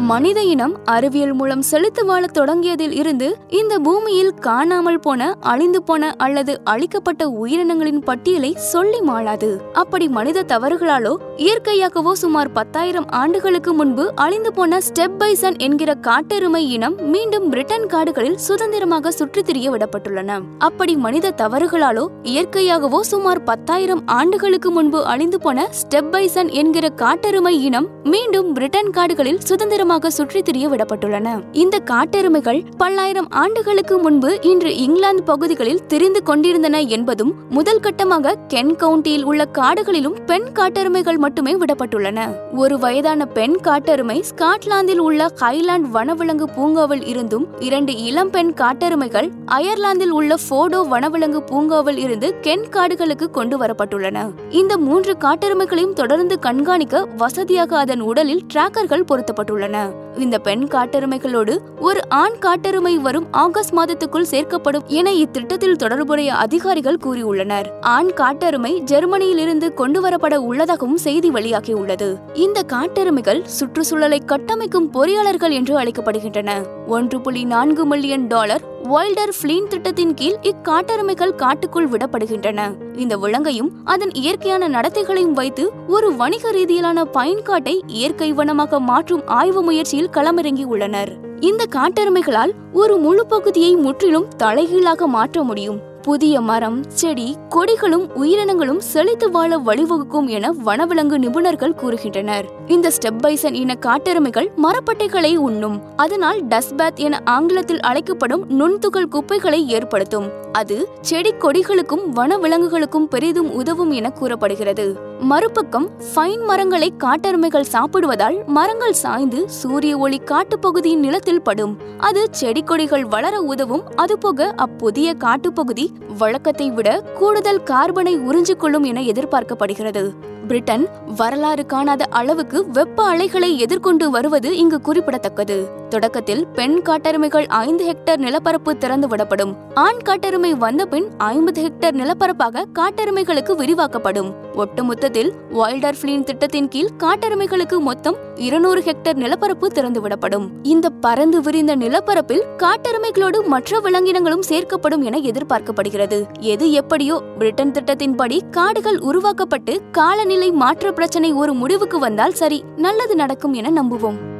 மனித இனம் அறிவியல் மூலம் செலுத்து வாழத் தொடங்கியதில் இருந்து இந்த பூமியில் காணாமல் போன அழிந்து போன அல்லது அழிக்கப்பட்ட உயிரினங்களின் பட்டியலை சொல்லி மாளாது. அப்படி மனித தவறுகளாலோ இயற்கையாகவோ சுமார் பத்தாயிரம் ஆண்டுகளுக்கு முன்பு அழிந்து போன ஸ்டெப் பைசன் என்கிற காட்டெருமை இனம் மீண்டும் பிரிட்டன் காடுகளில் சுதந்திரமாக சுற்றித் திரிய விடப்பட்டுள்ளன. அப்படி மனித தவறுகளாலோ இயற்கையாகவோ சுமார் பத்தாயிரம் ஆண்டுகளுக்கு முன்பு அழிந்து போன ஸ்டெப் பைசன் என்கிற காட்டெருமை இனம் மீண்டும் பிரிட்டன் காடுகளில் சுதந்திரம் அதிகமாக சுற்றித் திரிய விடப்பட்டுள்ளன. இந்த காட்டெருமைகள் பல்லாயிரம் ஆண்டுகளுக்கு முன்பு இன்று இங்கிலாந்து பகுதிகளில் தெரிந்து கொண்டிருந்தன என்பதும் முதல் கட்டமாக கென் கவுண்டியில் உள்ள காடுகளிலும் பெண் காட்டெருமைகள் மட்டுமே விடப்பட்டுள்ளன. ஒரு வயதான பெண் காட்டெருமை ஸ்காட்லாந்தில் உள்ள ஹைலாந்து வனவிலங்கு பூங்காவில் இருந்தும் இரண்டு இளம் பெண் காட்டெருமைகள் அயர்லாந்தில் உள்ள போடோ வனவிலங்கு பூங்காவில் இருந்து கென் காடுகளுக்கு கொண்டு வரப்பட்டுள்ளன. இந்த மூன்று காட்டெருமைகளையும் தொடர்ந்து கண்காணிக்க வசதியாக அதன் உடலில் டிராக்கர்கள் பொருத்தப்பட்டுள்ளன. இந்த பெண் காட்டெருமைகளோடு ஒரு ஆண் காட்டெருமை வரும் ஆகஸ்ட் மாதத்துக்குள் சேர்க்கப்படும் என இத்திட்டத்தில் தொடர்புடைய அதிகாரிகள் கூறியுள்ளனர். ஆண் காட்டெருமை ஜெர்மனியில் இருந்து கொண்டு வரப்பட உள்ளதாகவும் செய்தி வெளியாகியுள்ளது. இந்த காட்டெருமைகள் சுற்றுச்சூழலை கட்டமைக்கும் பொறியாளர்கள் என்று அழைக்கப்படுகின்றன. ஒன்று புள்ளி நான்கு மில்லியன் டாலர் வைல்டர் ஃபிளீன் திட்டத்தின் கீழ் இக்காட்டெருமைகள் காட்டுக்குள் விடப்படுகின்றன. இந்த விலங்கையும் அதன் இயற்கையான நடத்தைகளையும் வைத்து ஒரு வணிக ரீதியிலான பயன்காட்டை இயற்கை வனமாக மாற்றும் ஆய்வு முயற்சியில் களமிறங்கி உள்ளனர். இந்த காட்டெருமைகளால் ஒரு முழு பகுதியை முற்றிலும் தலைகீழாக மாற்ற முடியும். புதிய மரம் செடி கொடிகளும் உயிரினங்களும் செழித்து வாழ வழிவகுக்கும் என வனவிலங்கு நிபுணர்கள் கூறுகின்றனர். இந்த ஸ்டெப் பைசன் இன காட்டெருமைகள் மரப்பட்டைகளை உண்ணும். அதனால் டஸ்பேத் என ஆங்கிலத்தில் அழைக்கப்படும் நுண்துகள் குப்பைகளை ஏற்படுத்தும். அது செடி கொடிகளுக்கும் வனவிலங்குகளுக்கும் பெரிதும் உதவும் என கூறப்படுகிறது. மறுபக்கம் ஃபைன் மரங்களை காட்டெருமைகள் சாப்பிடுவதால் மரங்கள் சாய்ந்து சூரிய ஒளி காட்டுப்பகுதியின் நிலத்தில் படும். அது செடி கொடிகள் வளர உதவும். அதுபோக அப்புதிய காட்டுப்பகுதி வழக்கத்தை விட கூடுதல் கார்பனை உறிஞ்சிக்கொள்ளும் என எதிர்பார்க்கப்படுகிறது. பிரிட்டன் வரலாறு காணாத அளவுக்கு வெப்ப அலைகளை எதிர்கொண்டு வருவது இங்கு குறிப்பிடத்தக்கது. தொடக்கத்தில் பெண் காட்டெருமைகள் ஐந்து ஹெக்டேர் நிலப்பரப்பு திறந்து விடப்படும் ஆண் காட்டெருமை வந்த பின் ஐம்பது ஹெக்டேர் நிலப்பரப்பாக காட்டெருமைகளுக்கு விரிவாக்கப்படும். ஒட்டுமொத்தத்தில் வைல்டர் ஃபிளீன் திட்டத்தின் கீழ் காட்டெருமைகளுக்கு மொத்தம் இருநூறு ஹெக்டேர் நிலப்பரப்பு திறந்து விடப்படும் இந்த பறந்து விரிந்த நிலப்பரப்பில் காட்டெருமைகளோடு மற்ற விலங்கினங்களும் சேர்க்கப்படும் என எதிர்பார்க்கப்படுகிறது. எது எப்படியோ பிரிட்டன் திட்டத்தின்படி காடுகள் உருவாக்கப்பட்டு காலநிலை மாற்ற பிரச்சனை ஒரு முடிவுக்கு வந்தால் சரி நல்லது நடக்கும் என நம்புவோம்.